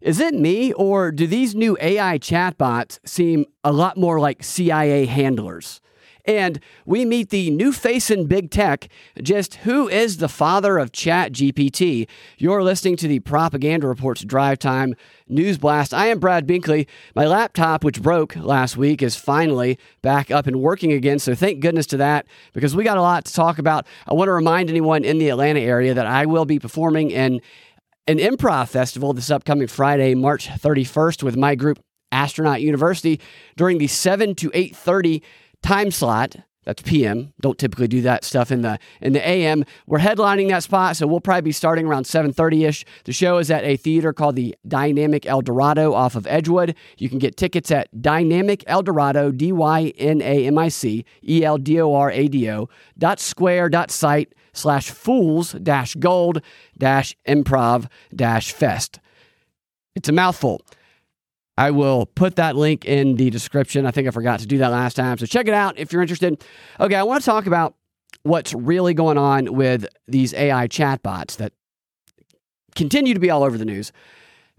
Is it me, or do these new AI chatbots seem a lot more like CIA handlers? And we meet the new face in big tech. Just who is the father of Chat GPT? You're listening to the Propaganda Report's Drive Time News Blast. I am Brad Binkley. My laptop, which broke last week, is finally back up and working again. So thank goodness to that because we got a lot to talk about. I want to remind anyone in the Atlanta area that I will be performing in an improv festival this upcoming Friday, March 31st, with my group Astronaut University during the 7 to 8:30 time slot. That's PM. Don't typically do that stuff in the in the AM. We're headlining that spot, so we'll probably be starting around 7:30 ish. The show is at a theater called the Dynamic El Dorado off of Edgewood. You can get tickets at Dynamic El Dorado, D Y N A M I C E L D O R A D O dot square dot site slash fools dash gold dash improv dash fest. It's a mouthful. I will put that link in the description. I think I forgot to do that last time. So check it out if you're interested. Okay, I want to talk about what's really going on with these AI chatbots that continue to be all over the news.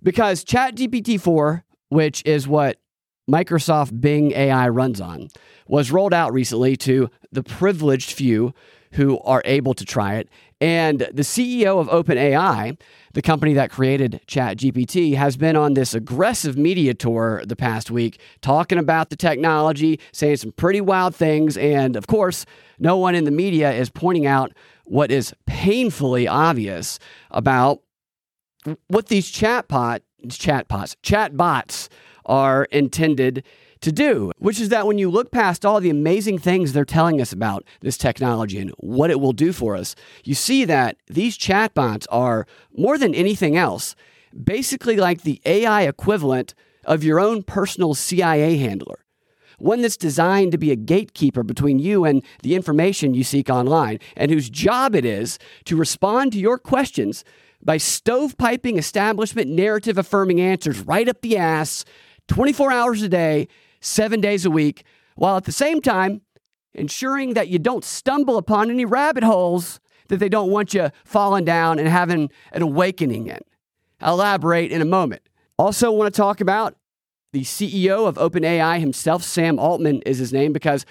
Because ChatGPT 4, which is what Microsoft Bing AI runs on, was rolled out recently to the privileged few who are able to try it. And the CEO of OpenAI, the company that created ChatGPT, has been on this aggressive media tour the past week, talking about the technology, saying some pretty wild things. And of course, no one in the media is pointing out what is painfully obvious about what these chatbot, chatbots, chatbots are intended to do, which is that when you look past all the amazing things they're telling us about this technology and what it will do for us, you see that these chatbots are more than anything else, basically like the AI equivalent of your own personal CIA handler. One that's designed to be a gatekeeper between you and the information you seek online, and whose job it is to respond to your questions by stovepiping establishment narrative affirming answers right up the ass 24 hours a day seven days a week, while at the same time ensuring that you don't stumble upon any rabbit holes that they don't want you falling down and having an awakening in. I'll elaborate in a moment. Also, want to talk about the CEO of OpenAI himself, Sam Altman is his name, because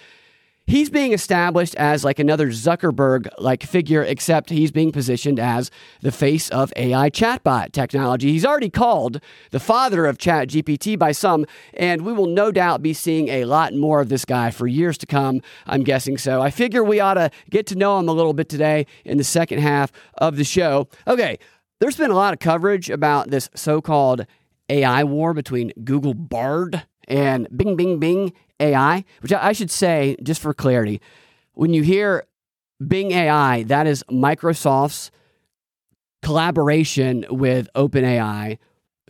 he's being established as like another Zuckerberg like figure, except he's being positioned as the face of AI chatbot technology. He's already called the father of Chat GPT by some, and we will no doubt be seeing a lot more of this guy for years to come. I'm guessing so. I figure we ought to get to know him a little bit today in the second half of the show. Okay, there's been a lot of coverage about this so called AI war between Google Bard and Bing Bing Bing AI, which I should say, just for clarity, when you hear Bing AI, that is Microsoft's collaboration with OpenAI,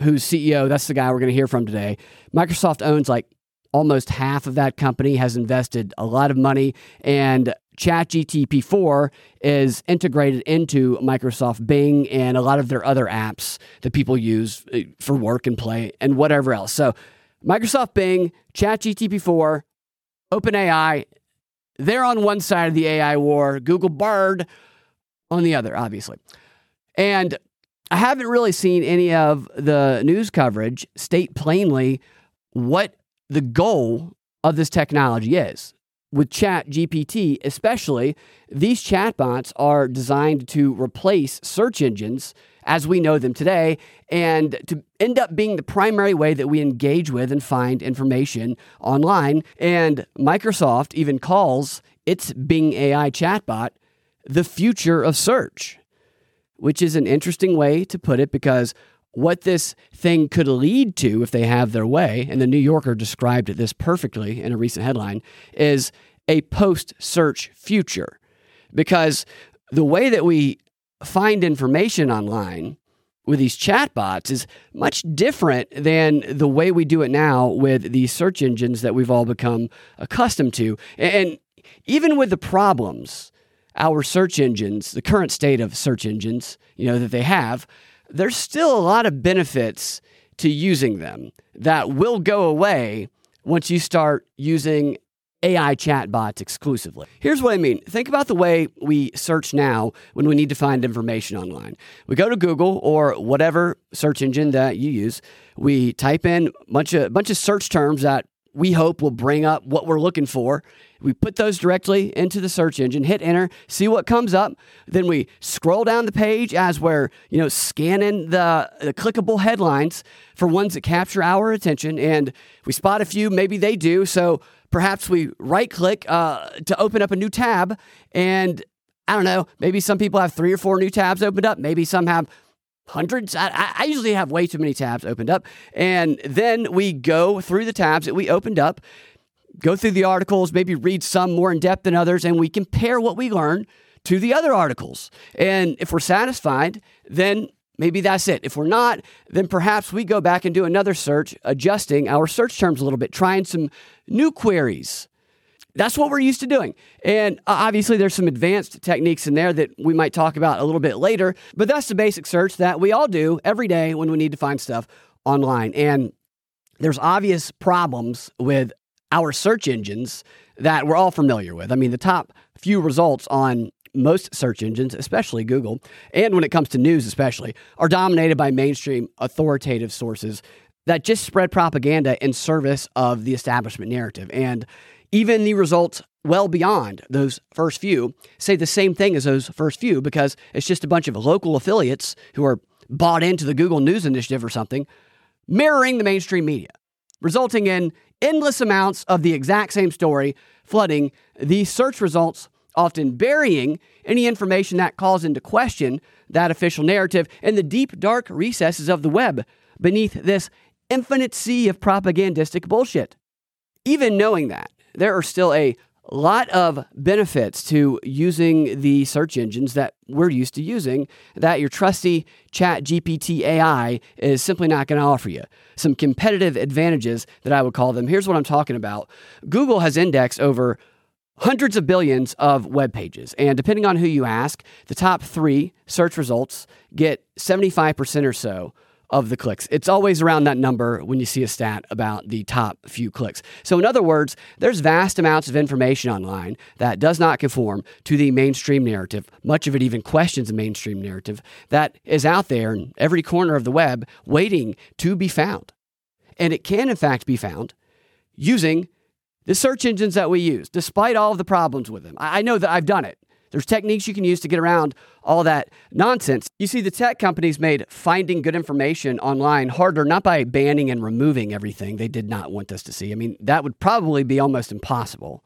whose CEO, that's the guy we're going to hear from today. Microsoft owns like almost half of that company, has invested a lot of money, and ChatGTP 4 is integrated into Microsoft Bing and a lot of their other apps that people use uh, for work and play and whatever else. So Microsoft Bing, ChatGTP 4, OpenAI, they're on one side of the AI war, Google Bard on the other, obviously. And I haven't really seen any of the news coverage state plainly what the goal of this technology is. With Chat GPT, especially, these chatbots are designed to replace search engines as we know them today, and to end up being the primary way that we engage with and find information online. And Microsoft even calls its Bing AI chatbot the future of search, which is an interesting way to put it because what this thing could lead to if they have their way, and the New Yorker described this perfectly in a recent headline, is a post search future. Because the way that we find information online with these chatbots is much different than the way we do it now with these search engines that we've all become accustomed to. And even with the problems, our search engines, the current state of search engines, you know, that they have, there's still a lot of benefits to using them that will go away once you start using AI chatbots exclusively. Here's what I mean. Think about the way we search now when we need to find information online. We go to Google or whatever search engine that you use. We type in a bunch of bunch of search terms that we hope will bring up what we're looking for. We put those directly into the search engine, hit enter, see what comes up. Then we scroll down the page as we're, you know, scanning the, the clickable headlines for ones that capture our attention. And we spot a few, maybe they do. So perhaps we right click uh, to open up a new tab. And I don't know, maybe some people have three or four new tabs opened up. Maybe some have hundreds. I, I, usually have way too many tabs opened up. And then we go through the tabs that we opened up, go through the articles, maybe read some more in depth than others, and we compare what we learn to the other articles. And if we're satisfied, then maybe that's it. If we're not, then perhaps we go back and do another search, adjusting our search terms a little bit, trying some new queries. That's what we're used to doing. And uh, obviously, there's some advanced techniques in there that we might talk about a little bit later, but that's the basic search that we all do every day when we need to find stuff online. And there's obvious problems with our search engines that we're all familiar with. I mean, the top few results on most search engines, especially Google, and when it comes to news, especially, are dominated by mainstream authoritative sources that just spread propaganda in service of the establishment narrative. And even the results well beyond those first few say the same thing as those first few because it's just a bunch of local affiliates who are bought into the Google News Initiative or something, mirroring the mainstream media, resulting in endless amounts of the exact same story flooding the search results, often burying any information that calls into question that official narrative in the deep, dark recesses of the web beneath this infinite sea of propagandistic bullshit. Even knowing that, there are still a lot of benefits to using the search engines that we're used to using that your trusty chat GPT AI is simply not going to offer you. Some competitive advantages that I would call them. Here's what I'm talking about. Google has indexed over hundreds of billions of web pages. And depending on who you ask, the top three search results get 75% or so of the clicks. It's always around that number when you see a stat about the top few clicks. So, in other words, there's vast amounts of information online that does not conform to the mainstream narrative. Much of it even questions the mainstream narrative that is out there in every corner of the web waiting to be found. And it can, in fact, be found using the search engines that we use, despite all of the problems with them. I know that I've done it. There's techniques you can use to get around all that nonsense. You see, the tech companies made finding good information online harder, not by banning and removing everything they did not want us to see. I mean, that would probably be almost impossible.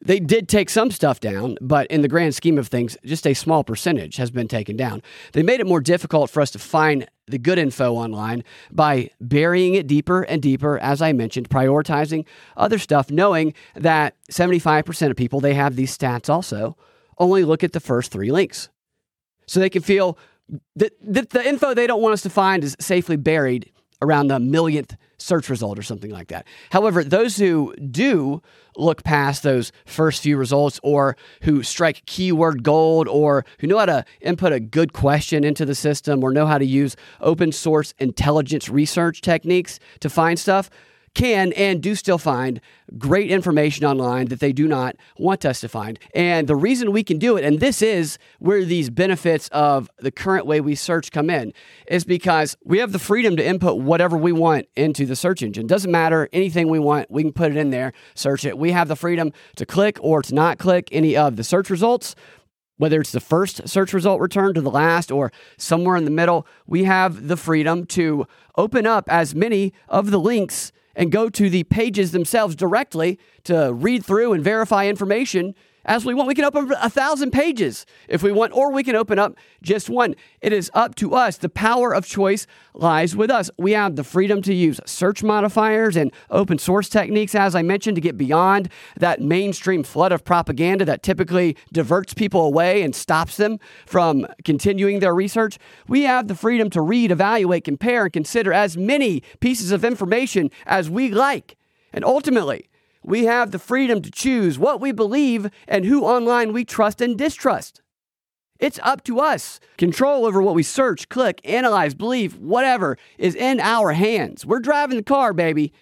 They did take some stuff down, but in the grand scheme of things, just a small percentage has been taken down. They made it more difficult for us to find the good info online by burying it deeper and deeper, as I mentioned, prioritizing other stuff, knowing that 75% of people, they have these stats also only look at the first three links. So they can feel that, the info they don't want us to find is safely buried around the millionth search result or something like that. However, those who do look past those first few results or who strike keyword gold or who know how to input a good question into the system or know how to use open source intelligence research techniques to find stuff, can and do still find great information online that they do not want us to find. And the reason we can do it, and this is where these benefits of the current way we search come in, is because we have the freedom to input whatever we want into the search engine. Doesn't matter anything we want, we can put it in there, search it. We have the freedom to click or to not click any of the search results whether it's the first search result returned to the last or somewhere in the middle, we have the freedom to open up as many of the links and go to the pages themselves directly to read through and verify information as we want. We can open a thousand pages if we want, or we can open up just one. It is up to us. The power of choice lies with us. We have the freedom to use search modifiers and open source techniques, as I mentioned, to get beyond that mainstream flood of propaganda that typically diverts people away and stops them from continuing their research. We have the freedom to read, evaluate, compare, and consider as many pieces of information as we like. And ultimately, we have the freedom to choose what we believe and who online we trust and distrust. It's up to us. Control over what we search, click, analyze, believe, whatever is in our hands. We're driving the car, baby.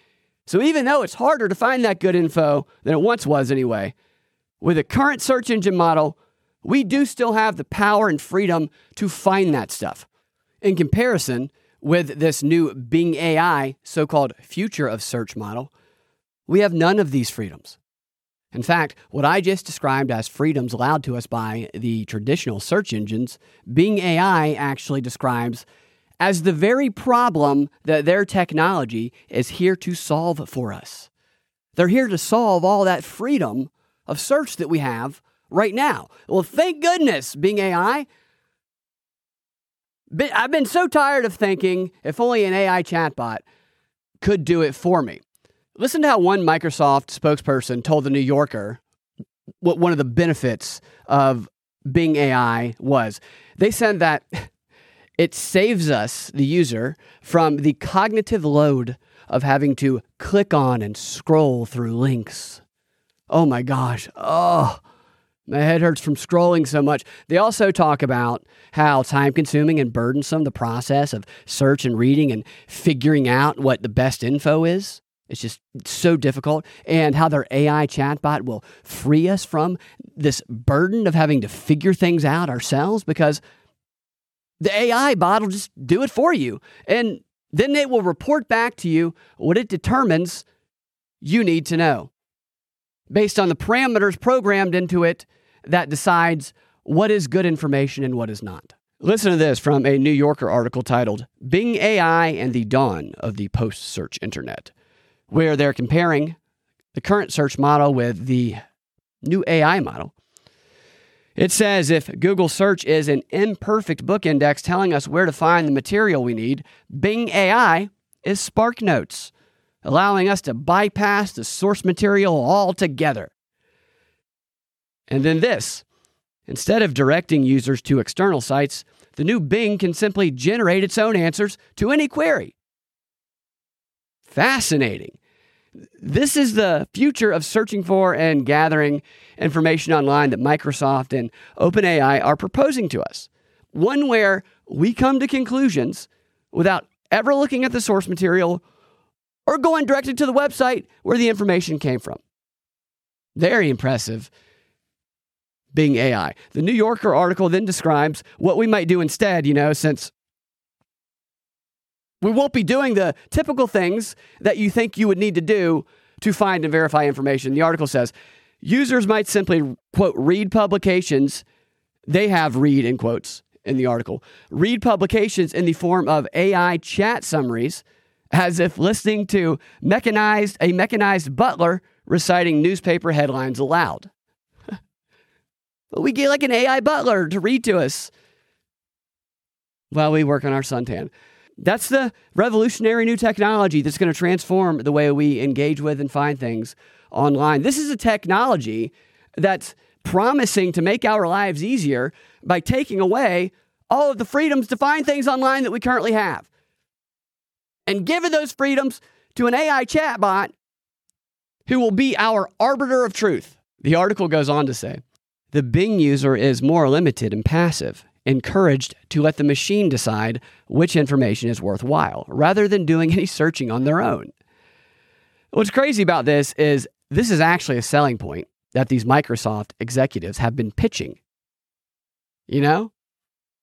So even though it's harder to find that good info than it once was anyway, with the current search engine model, we do still have the power and freedom to find that stuff. In comparison with this new Bing AI so called future of search model, we have none of these freedoms. In fact, what I just described as freedoms allowed to us by the traditional search engines, Bing AI actually describes as the very problem that their technology is here to solve for us. They're here to solve all that freedom of search that we have right now. Well, thank goodness, Bing AI. I've been so tired of thinking if only an AI chatbot could do it for me. Listen to how one Microsoft spokesperson told the New Yorker what one of the benefits of Bing AI was. They said that it saves us, the user, from the cognitive load of having to click on and scroll through links. Oh my gosh. Oh, my head hurts from scrolling so much. They also talk about how time consuming and burdensome the process of search and reading and figuring out what the best info is. It's just so difficult. And how their AI chatbot will free us from this burden of having to figure things out ourselves because the AI bot will just do it for you. And then it will report back to you what it determines you need to know based on the parameters programmed into it that decides what is good information and what is not. Listen to this from a New Yorker article titled Bing AI and the Dawn of the Post Search Internet where they're comparing the current search model with the new AI model. It says if Google search is an imperfect book index telling us where to find the material we need, Bing AI is Spark Notes, allowing us to bypass the source material altogether. And then this instead of directing users to external sites, the new Bing can simply generate its own answers to any query. Fascinating. This is the future of searching for and gathering information online that Microsoft and OpenAI are proposing to us. One where we come to conclusions without ever looking at the source material or going directly to the website where the information came from. Very impressive. Bing AI. The New Yorker article then describes what we might do instead, you know, since we won't be doing the typical things that you think you would need to do to find and verify information. The article says users might simply, quote, read publications. They have read in quotes in the article. Read publications in the form of AI chat summaries as if listening to mechanized a mechanized butler reciting newspaper headlines aloud. we get like an AI butler to read to us while we work on our suntan. That's the revolutionary new technology that's going to transform the way we engage with and find things online. This is a technology that's promising to make our lives easier by taking away all of the freedoms to find things online that we currently have and giving those freedoms to an AI chatbot who will be our arbiter of truth. The article goes on to say the Bing user is more limited and passive encouraged to let the machine decide which information is worthwhile rather than doing any searching on their own. What's crazy about this is this is actually a selling point that these Microsoft executives have been pitching. You know,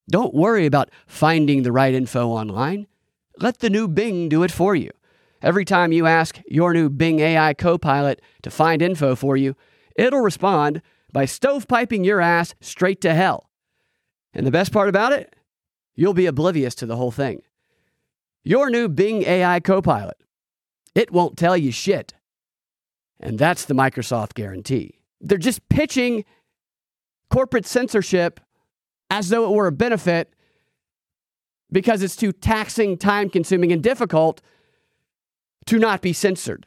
don't worry about finding the right info online. Let the new Bing do it for you. Every time you ask your new Bing AI Copilot to find info for you, it'll respond by stovepiping your ass straight to hell. And the best part about it, you'll be oblivious to the whole thing. Your new Bing AI Copilot, it won't tell you shit. And that's the Microsoft guarantee. They're just pitching corporate censorship as though it were a benefit because it's too taxing, time consuming, and difficult to not be censored,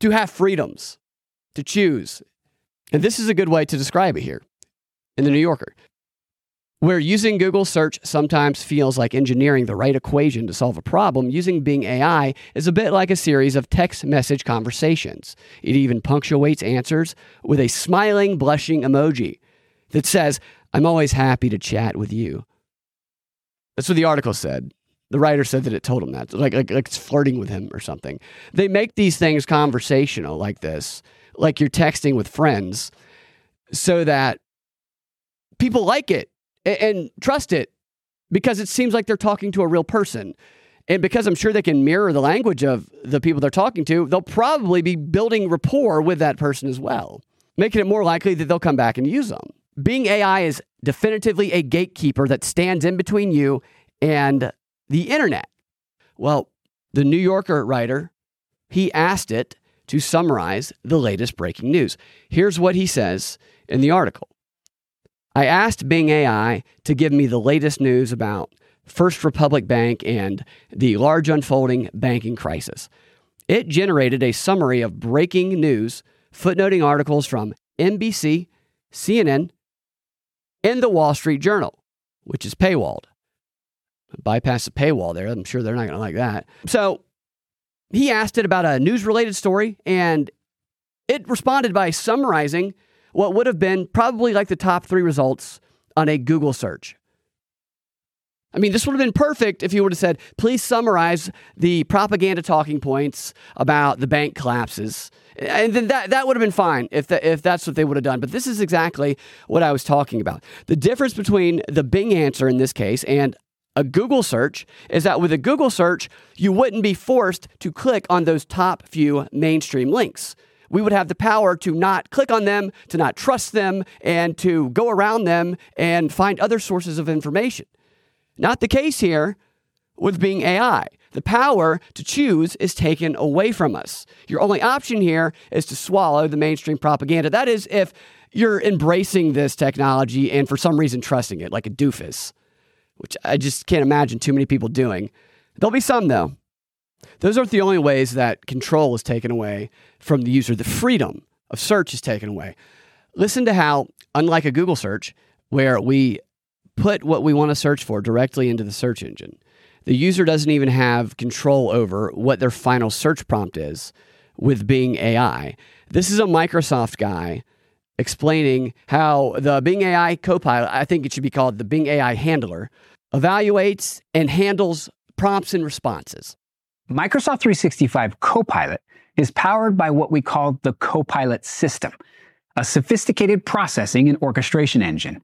to have freedoms, to choose. And this is a good way to describe it here in the New Yorker. Where using Google search sometimes feels like engineering the right equation to solve a problem, using Bing AI is a bit like a series of text message conversations. It even punctuates answers with a smiling, blushing emoji that says, I'm always happy to chat with you. That's what the article said. The writer said that it told him that, like, like, like it's flirting with him or something. They make these things conversational like this, like you're texting with friends, so that people like it and, and trust it because it seems like they're talking to a real person. And because I'm sure they can mirror the language of the people they're talking to, they'll probably be building rapport with that person as well, making it more likely that they'll come back and use them. Bing AI is definitively a gatekeeper that stands in between you and the internet. Well, the New Yorker writer, he asked it to summarize the latest breaking news. Here's what he says in the article. I asked Bing AI to give me the latest news about First Republic Bank and the large unfolding banking crisis. It generated a summary of breaking news, footnoting articles from NBC, CNN, and the Wall Street Journal, which is paywalled. Bypass the paywall there. I'm sure they're not going to like that. So he asked it about a news related story, and it responded by summarizing what would have been probably like the top three results on a Google search. I mean, this would have been perfect if you would have said, please summarize the propaganda talking points about the bank collapses. And then that, that would have been fine if, the, if that's what they would have done. But this is exactly what I was talking about. The difference between the Bing answer in this case and a Google search is that with a Google search, you wouldn't be forced to click on those top few mainstream links we would have the power to not click on them, to not trust them, and to go around them and find other sources of information. Not the case here with Bing AI. The power to choose is taken away from us. Your only option here is to swallow the mainstream propaganda. That is, if you're embracing this technology and for some reason trusting it, like a doofus, which I just can't imagine too many people doing. There'll be some, though. Those aren't the only ways that control is taken away from the user. The freedom of search is taken away. Listen to how, unlike a Google search, where we put what we want to search for directly into the search engine, the user doesn't even have control over what their final search prompt is with Bing AI. This is a Microsoft guy explaining how the Bing AI Copilot, I think it should be called the Bing AI Handler, evaluates and handles prompts and responses. Microsoft 365 Copilot is powered by what we call the Copilot system, a sophisticated processing and orchestration engine.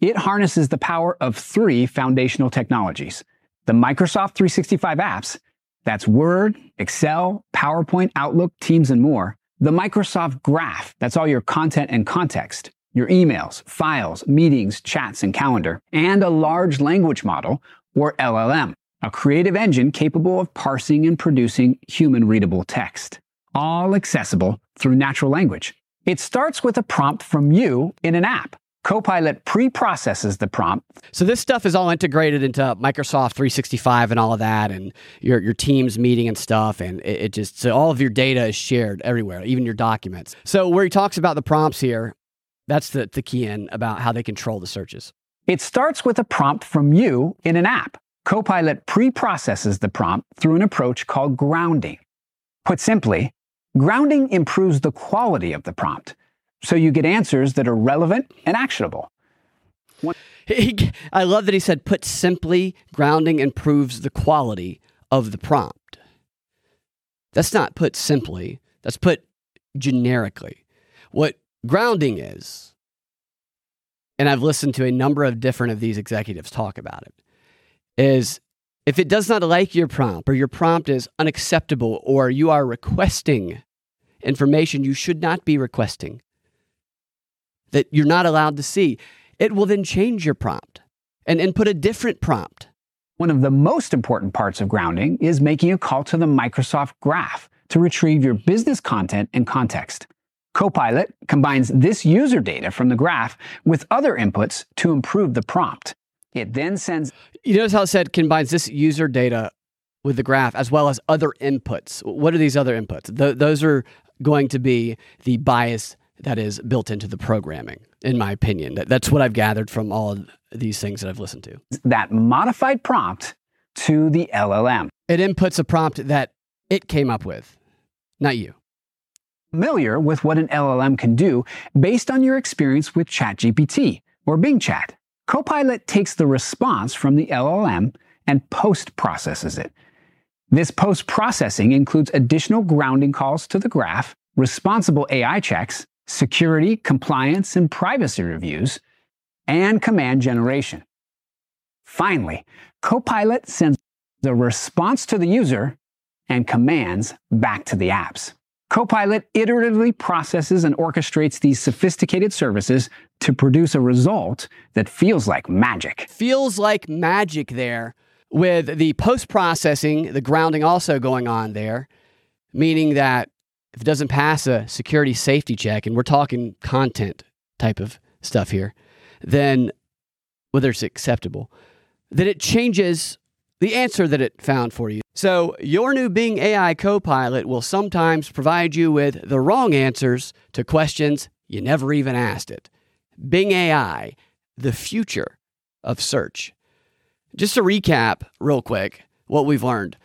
It harnesses the power of three foundational technologies the Microsoft 365 apps, that's Word, Excel, PowerPoint, Outlook, Teams, and more. The Microsoft Graph, that's all your content and context, your emails, files, meetings, chats, and calendar. And a large language model, or LLM, a creative engine capable of parsing and producing human readable text, all accessible through natural language. It starts with a prompt from you in an app. Copilot pre processes the prompt. So, this stuff is all integrated into Microsoft 365 and all of that, and your, your Teams meeting and stuff. And it, it just, so all of your data is shared everywhere, even your documents. So, where he talks about the prompts here, that's the, the key in about how they control the searches. It starts with a prompt from you in an app. Copilot pre-processes the prompt through an approach called grounding. Put simply, grounding improves the quality of the prompt, so you get answers that are relevant and actionable. He, I love that he said, put simply, grounding improves the quality of the prompt. That's not put simply, that's put generically. What grounding is, and I've listened to a number of different of these executives talk about it, is if it does not like your prompt or your prompt is unacceptable or you are requesting information you should not be requesting that you're not allowed to see, it will then change your prompt and input a different prompt. One of the most important parts of grounding is making a call to the Microsoft Graph to retrieve your business content and context. Copilot combines this user data from the graph with other inputs to improve the prompt. It then sends. You notice how it said combines this user data with the graph as well as other inputs. What are these other inputs? Th- those are going to be the bias that is built into the programming, in my opinion. That, that's what I've gathered from all of these things that I've listened to. That modified prompt to the LLM. It inputs a prompt that it came up with, not you. Familiar with what an LLM can do based on your experience with ChatGPT or Bing Chat. Copilot takes the response from the LLM and post processes it. This post processing includes additional grounding calls to the graph, responsible AI checks, security, compliance, and privacy reviews, and command generation. Finally, Copilot sends the response to the user and commands back to the apps. Copilot iteratively processes and orchestrates these sophisticated services to produce a result that feels like magic. Feels like magic there, with the post processing, the grounding also going on there, meaning that if it doesn't pass a security safety check, and we're talking content type of stuff here, then whether it's acceptable, then it changes the answer that it found for you. So, your new Bing AI Copilot will sometimes provide you with the wrong answers to questions you never even asked it. Bing AI, the future of search. Just to recap, real quick, what we've learned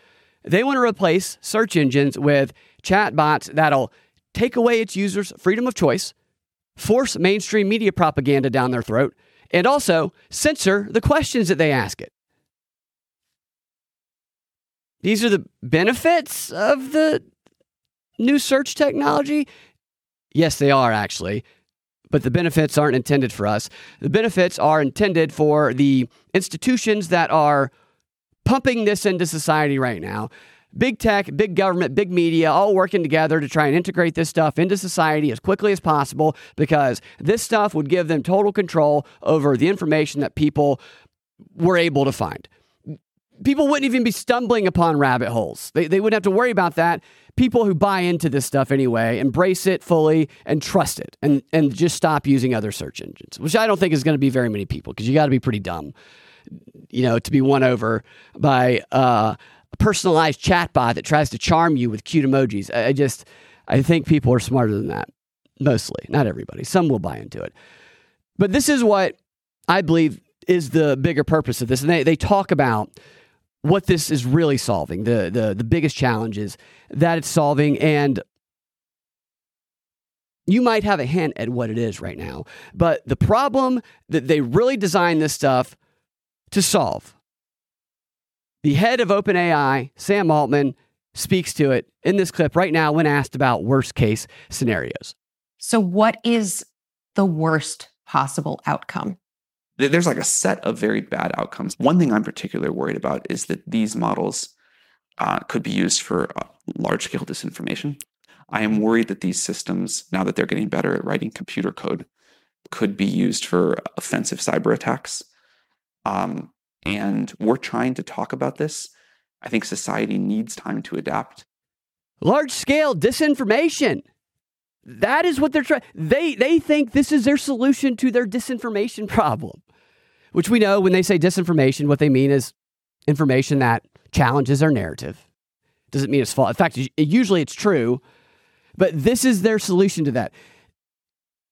they want to replace search engines with chatbots that'll take away its users' freedom of choice, force mainstream media propaganda down their throat, and also censor the questions that they ask it. These are the benefits of the new search technology. Yes, they are actually, but the benefits aren't intended for us. The benefits are intended for the institutions that are pumping this into society right now. Big tech, big government, big media, all working together to try and integrate this stuff into society as quickly as possible because this stuff would give them total control over the information that people were able to find. People wouldn't even be stumbling upon rabbit holes. They, they wouldn't have to worry about that. People who buy into this stuff anyway, embrace it fully and trust it and, and just stop using other search engines, which I don't think is going to be very many people because you got to be pretty dumb you know, to be won over by uh, a personalized chatbot that tries to charm you with cute emojis. I, I just, I think people are smarter than that. Mostly, not everybody. Some will buy into it. But this is what I believe is the bigger purpose of this. And they, they talk about what this is really solving, the, the, the biggest challenges that it's solving. And you might have a hint at what it is right now. But the problem that they really designed this stuff to solve. The head of OpenAI, Sam Altman, speaks to it in this clip right now when asked about worst case scenarios. So, what is the worst possible outcome? There's like a set of very bad outcomes. One thing I'm particularly worried about is that these models uh, could be used for uh, large scale disinformation. I am worried that these systems, now that they're getting better at writing computer code, could be used for offensive cyber attacks. Um, and we're trying to talk about this. I think society needs time to adapt. Large scale disinformation. That is what they're trying. They they think this is their solution to their disinformation problem. Which we know when they say disinformation, what they mean is information that challenges their narrative. Doesn't mean it's false. In fact, usually it's true, but this is their solution to that,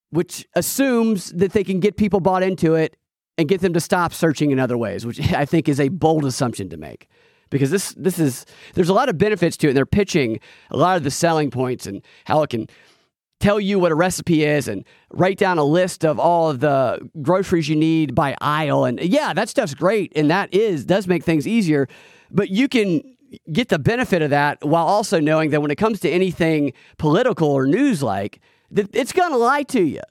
which assumes that they can get people bought into it and get them to stop searching in other ways, which I think is a bold assumption to make. Because this this is there's a lot of benefits to it, and they're pitching a lot of the selling points and how it can tell you what a recipe is and write down a list of all of the groceries you need by aisle. And yeah, that stuff's great, and that is does make things easier. But you can get the benefit of that while also knowing that when it comes to anything political or news like, it's going to lie to you.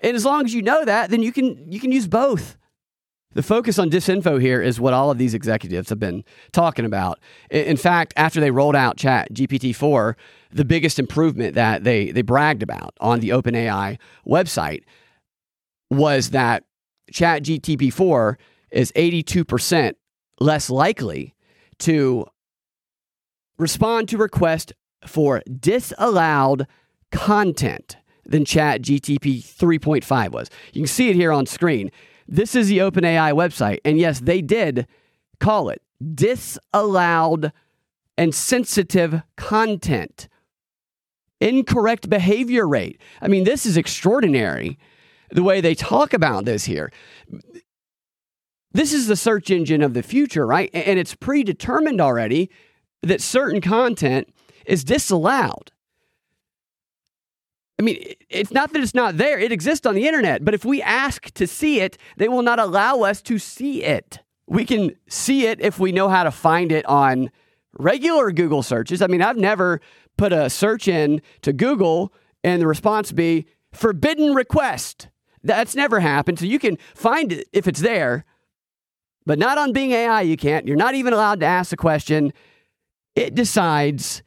And as long as you know that, then you can you can use both. The focus on disinfo here is what all of these executives have been talking about. In fact, after they rolled out Chat GPT-4, the biggest improvement that they they bragged about on the OpenAI website was that Chat GPT-4 is 82% less likely to respond to requests for disallowed content than Chat GTP 3.5 was. You can see it here on screen. This is the OpenAI website. And yes, they did call it disallowed and sensitive content. Incorrect behavior rate. I mean, this is extraordinary the way they talk about this here. This is the search engine of the future, right? And it's predetermined already that certain content is disallowed. I mean, it's not that it's not there, it exists on the internet. But if we ask to see it, they will not allow us to see it. We can see it if we know how to find it on regular Google searches. I mean, I've never put a search in to Google and the response be forbidden request. That's never happened. So you can find it if it's there, but not on Bing AI. You can't. You're not even allowed to ask the question. It decides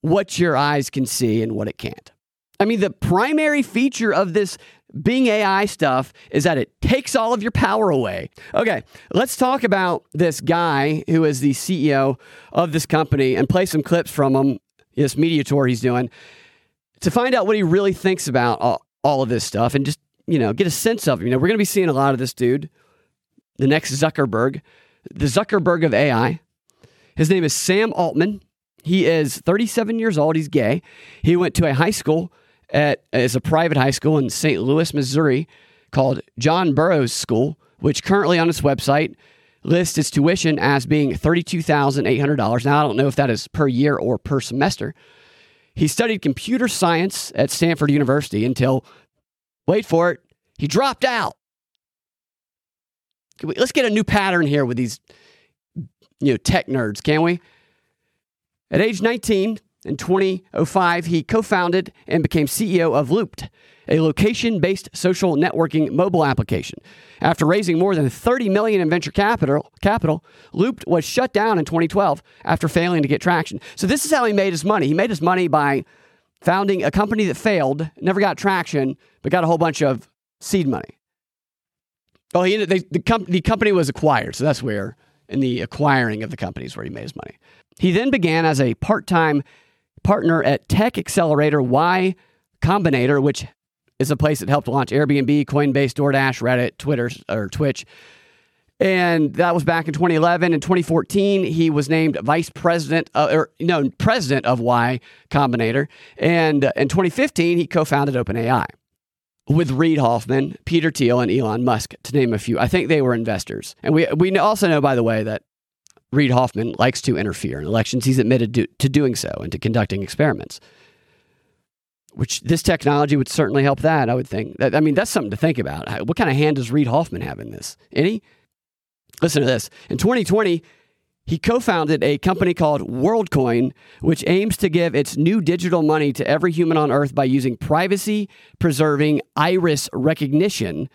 what your eyes can see and what it can't. I mean, the primary feature of this Bing AI stuff is that it takes all of your power away. Okay, let's talk about this guy who is the CEO of this company and play some clips from him, this media tour he's doing, to find out what he really thinks about all, of this stuff and just, you know, get a sense of it. You know, we're going to be seeing a lot of this dude, the next Zuckerberg, the Zuckerberg of AI. His name is Sam Altman. He is 37 years old. He's gay. He went to a high school at is a private high school in St. Louis, Missouri, called John Burroughs School, which currently on its website lists its tuition as being $32,800. Now, I don't know if that is per year or per semester. He studied computer science at Stanford University until, wait for it, he dropped out. Let's get a new pattern here with these you know, tech nerds, can we? At age 19, in 2005, he co founded and became CEO of Loopt, a location based social networking mobile application. After raising more than 30 million in venture capital, capital, Loopt was shut down in 2012 after failing to get traction. So this is how he made his money. He made his money by founding a company that failed, never got traction, but got a whole bunch of seed money. Well, he ended, they, the, com- the company was acquired, so that's where in the acquiring of the companies where he made his money. He then began as a part-time partner at Tech Accelerator Y Combinator, which is a place that helped launch Airbnb, Coinbase, DoorDash, Reddit, Twitter, or Twitch. And that was back in 2011. In 2014, he was named vice president, uh, or no, president of Y Combinator. And uh, in 2015, he co founded OpenAI with Reid Hoffman, Peter Thiel, and Elon Musk, to name a few. I think they were investors. And we, we also know, by the way, that Reid Hoffman likes to interfere in elections. He's admitted to, to doing so and to conducting experiments. Which this technology would certainly help that, I would think. That, I mean, that's something to think about. What kind of hand does Reid Hoffman have in this? Any? Listen to this. In 2020, he co founded a company called WorldCoin, which aims to give its new digital money to every human on earth by using privacy preserving iris recognition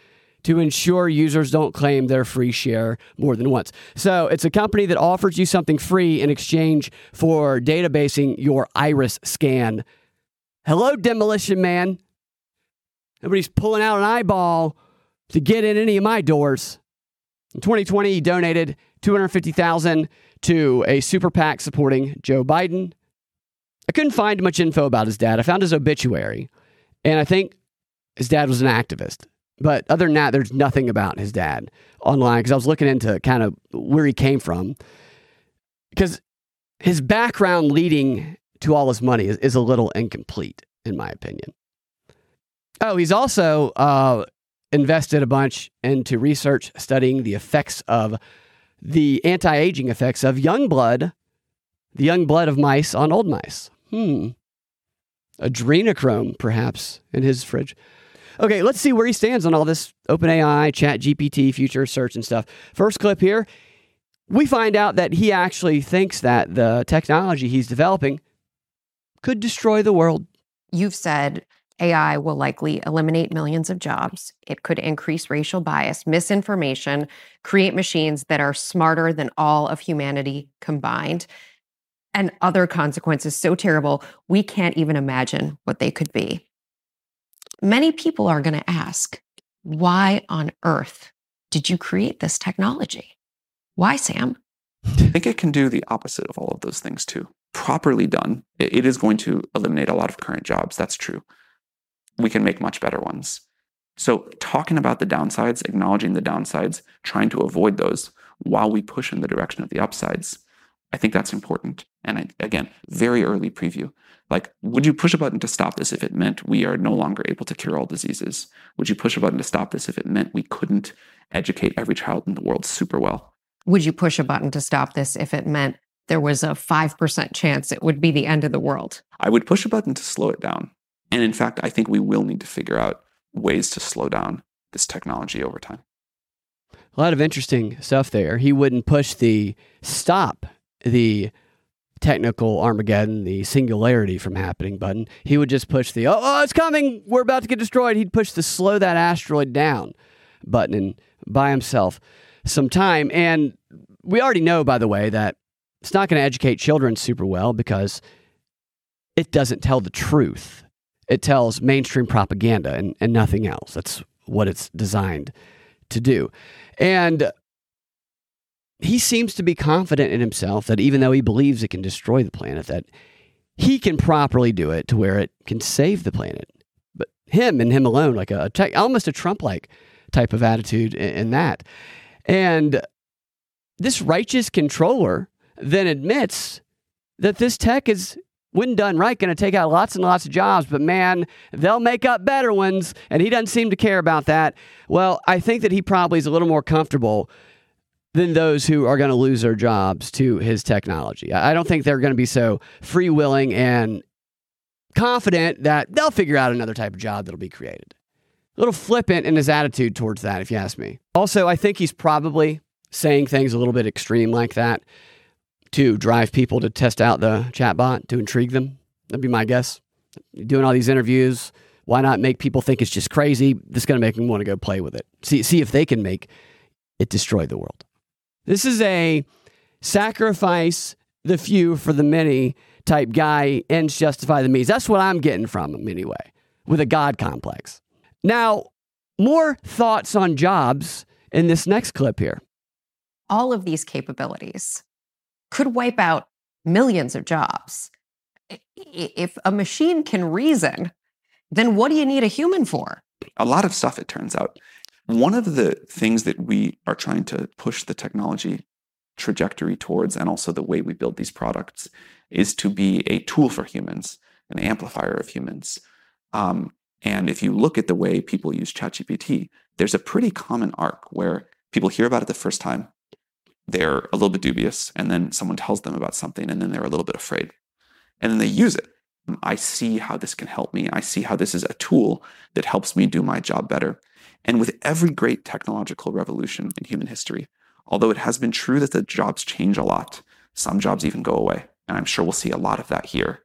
to ensure users don't claim their free share more than once. So it's a company that offers you something free in exchange for databasing your iris scan. Hello, Demolition Man. Nobody's pulling out an eyeball to get in any of my doors. In 2020, he donated 250,000 to a super PAC supporting Joe Biden. I couldn't find much info about his dad. I found his obituary, and I think his dad was an activist. But other than that, there's nothing about his dad online because I was looking into kind of where he came from. Because his background leading to all his money is, is a little incomplete, in my opinion. Oh, he's also uh, invested a bunch into research studying the effects of the anti aging effects of young blood, the young blood of mice on old mice. Hmm. Adrenochrome, perhaps, in his fridge. Okay, let's see where he stands on all this OpenAI, Chat GPT, future search and stuff. First clip here, we find out that he actually thinks that the technology he's developing could destroy the world. You've said AI will likely eliminate millions of jobs. It could increase racial bias, misinformation, create machines that are smarter than all of humanity combined, and other consequences so terrible we can't even imagine what they could be many people are going to ask, why on earth did you create this technology? Why, Sam? I think it can do the opposite of all of those things too. properly done, it is going to eliminate a lot of current jobs. That's true. We can make much better ones. So, talking about the downsides, acknowledging the downsides, trying to avoid those while we push in the direction of the upsides, I think that's important. And I, again, very early preview. Like, would you push a button to stop this if it meant we are no longer able to cure all diseases? Would you push a button to stop this if it meant we couldn't educate every child in the world super well? Would you push a button to stop this if it meant there was a 5% chance it would be the end of the world? I would push a button to slow it down. And in fact, I think we will need to figure out ways to slow down this technology over time. A lot of interesting stuff there. He wouldn't push the stop the technical Armageddon, the singularity from happening button. He would just push the, oh, oh, it's coming, we're about to get destroyed. He'd push the slow that asteroid down button and buy himself some time. And we already know, by the way, that it's not going to educate children super well because it doesn't tell the truth. It tells mainstream propaganda and, and nothing else. That's what it's designed to do. And he seems to be confident in himself that even though he believes it can destroy the planet, that he can properly do it to where it can save the planet. But him and him alone, like a, a almost a Trump like type of attitude in, in that. And this righteous controller then admits that this tech is, when done right, going to take out lots and lots of jobs, but man, they'll make up better ones. And he doesn't seem to care about that. Well, I think that he probably is a little more comfortable than those who are going to lose their jobs to his technology. I don't think they're going to be so free willing and confident that they'll figure out another type of job that'll be created. A little flippant in his attitude towards that, if you ask me. Also, I think he's probably saying things a little bit extreme like that to drive people to test out the chatbot, to intrigue them. That'd be my guess. Doing all these interviews, why not make people think it's just crazy? This is going to make them want to go play with it. See, see if they can make it destroy the world. This is a sacrifice the few for the many type guy, ends justify the means. That's what I'm getting from him anyway, with a God complex. Now, more thoughts on jobs in this next clip here. All of these capabilities could wipe out millions of jobs. If a machine can reason, then what do you need a human for? A lot of stuff, it turns out. One of the things that we are trying to push the technology trajectory towards, and also the way we build these products, is to be a tool for humans, an amplifier of humans. Um, and if you look at the way people use ChatGPT, there's a pretty common arc where people hear about it the first time, they're a little bit dubious, and then someone tells them about something, and then they're a little bit afraid. And then they use it. I see how this can help me. I see how this is a tool that helps me do my job better. And with every great technological revolution in human history, although it has been true that the jobs change a lot, some jobs even go away. And I'm sure we'll see a lot of that here.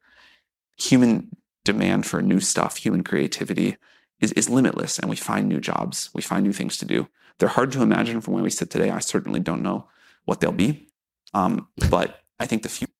Human demand for new stuff, human creativity is, is limitless, and we find new jobs, we find new things to do. They're hard to imagine from where we sit today. I certainly don't know what they'll be. Um, but I think the future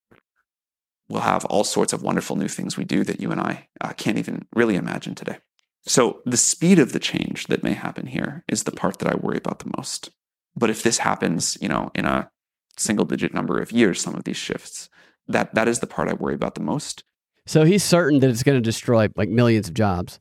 will have all sorts of wonderful new things we do that you and I uh, can't even really imagine today. So the speed of the change that may happen here is the part that I worry about the most. But if this happens, you know, in a single digit number of years, some of these shifts, that that is the part I worry about the most. So he's certain that it's going to destroy like millions of jobs.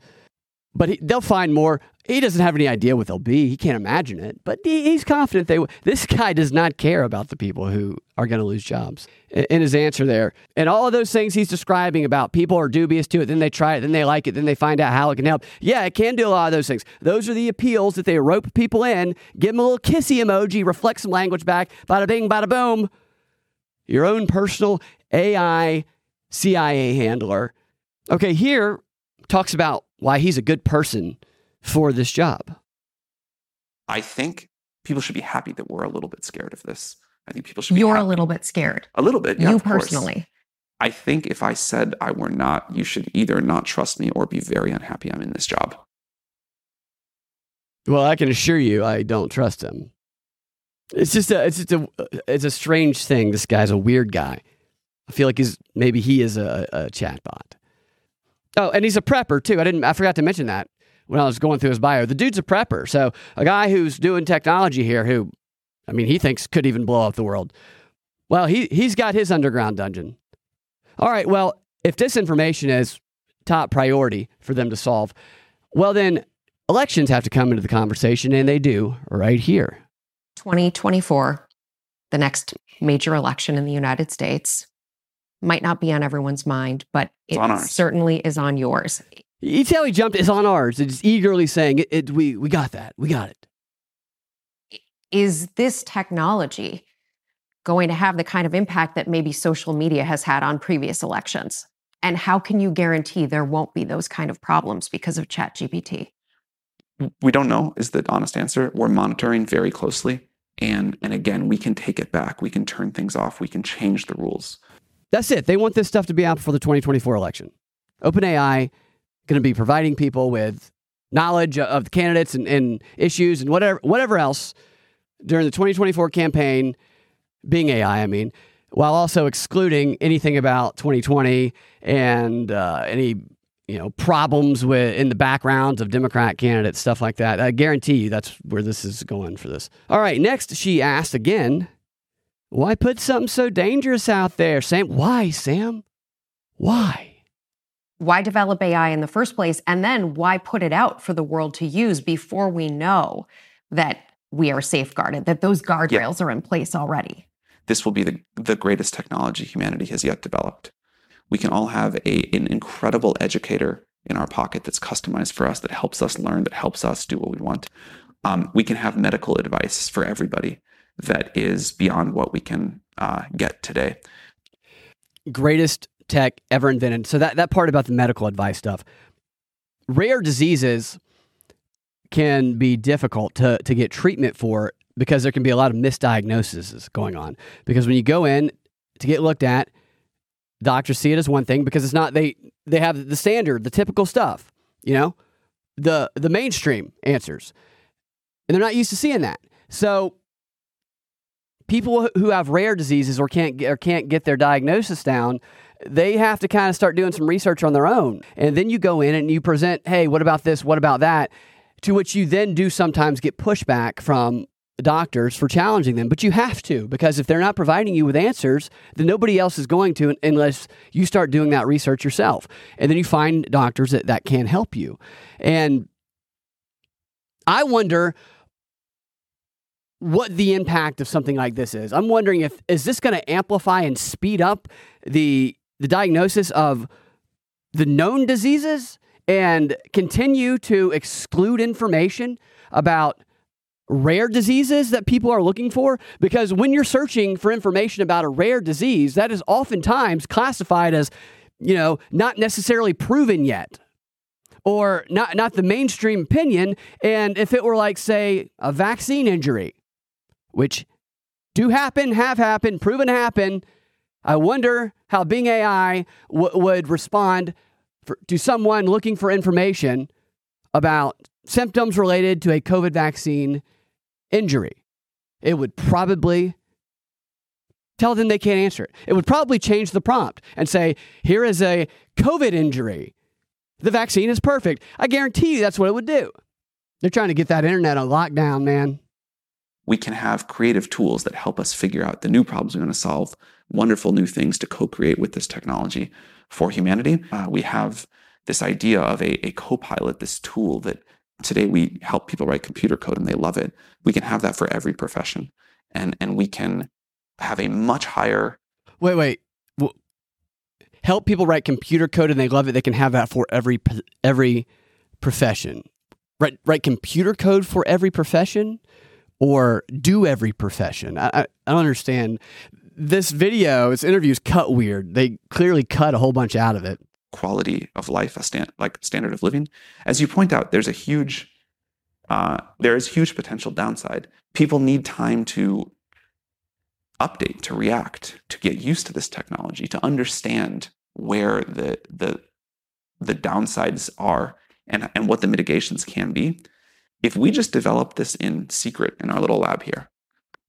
But he, they'll find more. He doesn't have any idea what they'll be. He can't imagine it. But he, he's confident they. This guy does not care about the people who are going to lose jobs. In, in his answer there, and all of those things he's describing about people are dubious to it. Then they try it. Then they like it. Then they find out how it can help. Yeah, it can do a lot of those things. Those are the appeals that they rope people in. Give them a little kissy emoji. Reflect some language back. Bada bing, bada boom. Your own personal AI CIA handler. Okay, here talks about why he's a good person for this job. I think people should be happy that we're a little bit scared of this. I think people should You're happy. a little bit scared. A little bit. Yeah, you personally. Course. I think if I said I were not, you should either not trust me or be very unhappy I'm in this job. Well, I can assure you I don't trust him. It's just a it's just a it's a strange thing. This guy's a weird guy. I feel like he's maybe he is a, a chatbot. Oh, and he's a prepper too. I didn't. I forgot to mention that when I was going through his bio. The dude's a prepper, so a guy who's doing technology here, who, I mean, he thinks could even blow up the world. Well, he he's got his underground dungeon. All right. Well, if disinformation is top priority for them to solve, well, then elections have to come into the conversation, and they do right here. 2024, the next major election in the United States, might not be on everyone's mind, but it certainly is on yours. You tell he jumped is on ours. It's eagerly saying, it, it, we, we got that. We got it. Is this technology going to have the kind of impact that maybe social media has had on previous elections? And how can you guarantee there won't be those kind of problems because of ChatGPT? We don't know is the honest answer. We're monitoring very closely. And, and again, we can take it back. We can turn things off. We can change the rules. That's it. They want this stuff to be out for the 2024 election. OpenAI going to be providing people with knowledge of the candidates and, and issues and whatever whatever else during the 2024 campaign, Bing AI, I mean, while also excluding anything about 2020 and uh, any you know problems with in the backgrounds of Democrat candidates, stuff like that. I guarantee you that's where this is going for this. All right, next she asked again, why put something so dangerous out there, Sam? Why, Sam? Why? Why develop AI in the first place? And then why put it out for the world to use before we know that we are safeguarded, that those guardrails are in place already? This will be the, the greatest technology humanity has yet developed. We can all have a, an incredible educator in our pocket that's customized for us, that helps us learn, that helps us do what we want. Um, we can have medical advice for everybody that is beyond what we can uh, get today. Greatest tech ever invented. So that, that part about the medical advice stuff. Rare diseases can be difficult to, to get treatment for because there can be a lot of misdiagnoses going on. Because when you go in to get looked at, doctors see it as one thing because it's not they they have the standard, the typical stuff, you know, the the mainstream answers. And they're not used to seeing that. So people who have rare diseases or can't or can't get their diagnosis down, they have to kind of start doing some research on their own. And then you go in and you present, "Hey, what about this? What about that?" To which you then do sometimes get pushback from doctors for challenging them, but you have to because if they're not providing you with answers, then nobody else is going to unless you start doing that research yourself. And then you find doctors that, that can help you. And I wonder what the impact of something like this is. I'm wondering if is this going to amplify and speed up the the diagnosis of the known diseases and continue to exclude information about rare diseases that people are looking for because when you're searching for information about a rare disease that is oftentimes classified as you know not necessarily proven yet or not not the mainstream opinion and if it were like say a vaccine injury which do happen have happened proven to happen i wonder how Bing ai w- would respond for, to someone looking for information about symptoms related to a covid vaccine injury, it would probably tell them they can't answer it. It would probably change the prompt and say, here is a COVID injury. The vaccine is perfect. I guarantee you that's what it would do. They're trying to get that internet on lockdown, man. We can have creative tools that help us figure out the new problems we want to solve, wonderful new things to co create with this technology for humanity. Uh, we have this idea of a, a co pilot, this tool that today we help people write computer code and they love it. We can have that for every profession. And, and we can have a much higher Wait, wait. Help people write computer code and they love it. They can have that for every every profession. Write write computer code for every profession, or do every profession. I, I, I don't understand. This video, this interview is cut weird. They clearly cut a whole bunch out of it. quality of life, a stand, like standard of living. As you point out, there's a huge, uh, there is huge potential downside. People need time to update, to react, to get used to this technology, to understand where the the the downsides are and, and what the mitigations can be. If we just developed this in secret in our little lab here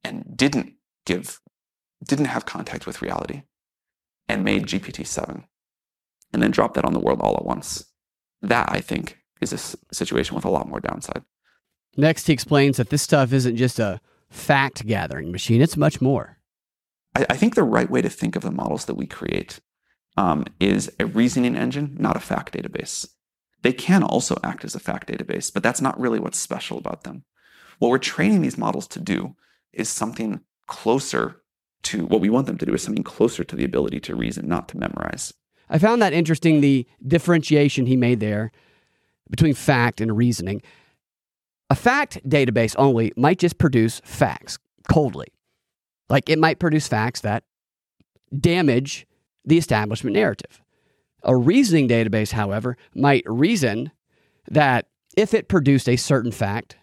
and didn't give, didn't have contact with reality and made GPT-7 and then drop that on the world all at once. That, I think, is a situation with a lot more downside. Next, he explains that this stuff isn't just a fact gathering machine, it's much more. I, I think the right way to think of the models that we create um, is a reasoning engine, not a fact database. They can also act as a fact database, but that's not really what's special about them. What we're training these models to do is something closer to what we want them to do is something closer to the ability to reason, not to memorize. I found that interesting, the differentiation he made there between fact and reasoning. A fact database only might just produce facts coldly. Like it might produce facts that damage the establishment narrative. A reasoning database, however, might reason that if it produced a certain fact,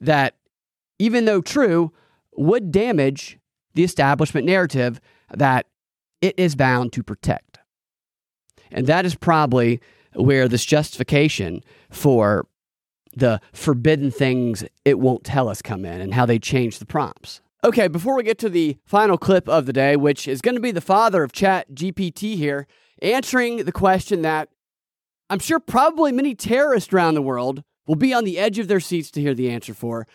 that even though true, would damage the establishment narrative that it is bound to protect. And that is probably where this justification for the forbidden things it won't tell us come in and how they change the prompts. Okay, before we get to the final clip of the day, which is going to be the father of Chat GPT here, answering the question that I'm sure probably many terrorists around the world will be on the edge of their seats to hear the answer for.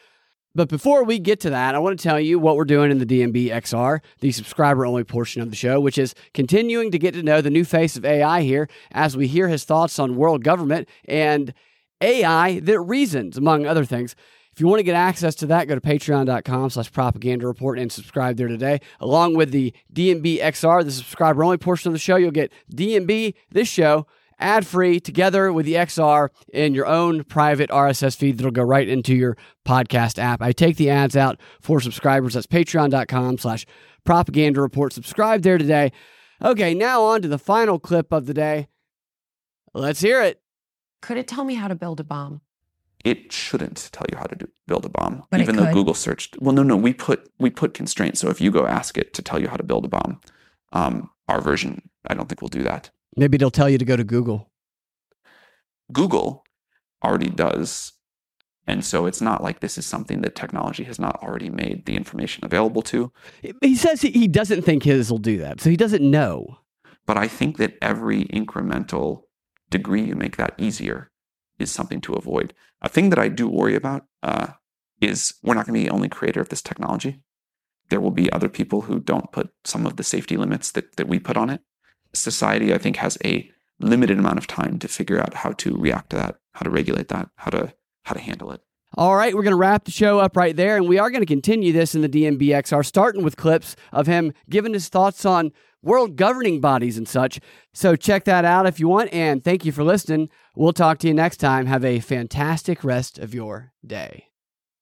But before we get to that, I want to tell you what we're doing in the DNB XR, the subscriber only portion of the show, which is continuing to get to know the new face of AI here as we hear his thoughts on world government and AI that reasons, among other things. If you want to get access to that, go to patreon.com slash propaganda report and subscribe there today. Along with the DNB XR, the subscriber only portion of the show, you'll get DNB, this show, ad free together with the XR in your own private RSS feed that'll go right into your podcast app. I take the ads out for subscribers. That's patreon.com slash propaganda report. Subscribe there today. Okay, now on to the final clip of the day. Let's hear it. Could it tell me how to build a bomb? It shouldn't tell you how to do, build a bomb, But even though. Google searched. Well, no, no, we put we put constraints. So if you go ask it to tell you how to build a bomb, um, our version, I don't think will do that. Maybe it'll tell you to go to Google. Google already does. And so it's not like this is something that technology has not already made the information available to. He says he- he doesn't think his will do that, so he doesn't know. But I think that every incremental degree you make that easier is something to avoid. A thing that I do worry about uh, is we're not going to be the only creator of this technology. There will be other people who don't put some of the safety limits that, that we put on it. Society, I think, has a limited amount of time to figure out how to react to that, how to regulate that, how to how to handle it. All right, we're going to wrap the show up right there, and we are going to continue this in the DNB XR, starting with clips of him giving his thoughts on world governing bodies and such. So check that out if you want, and thank you for listening. We'll talk to you next time. Have a fantastic rest of your day.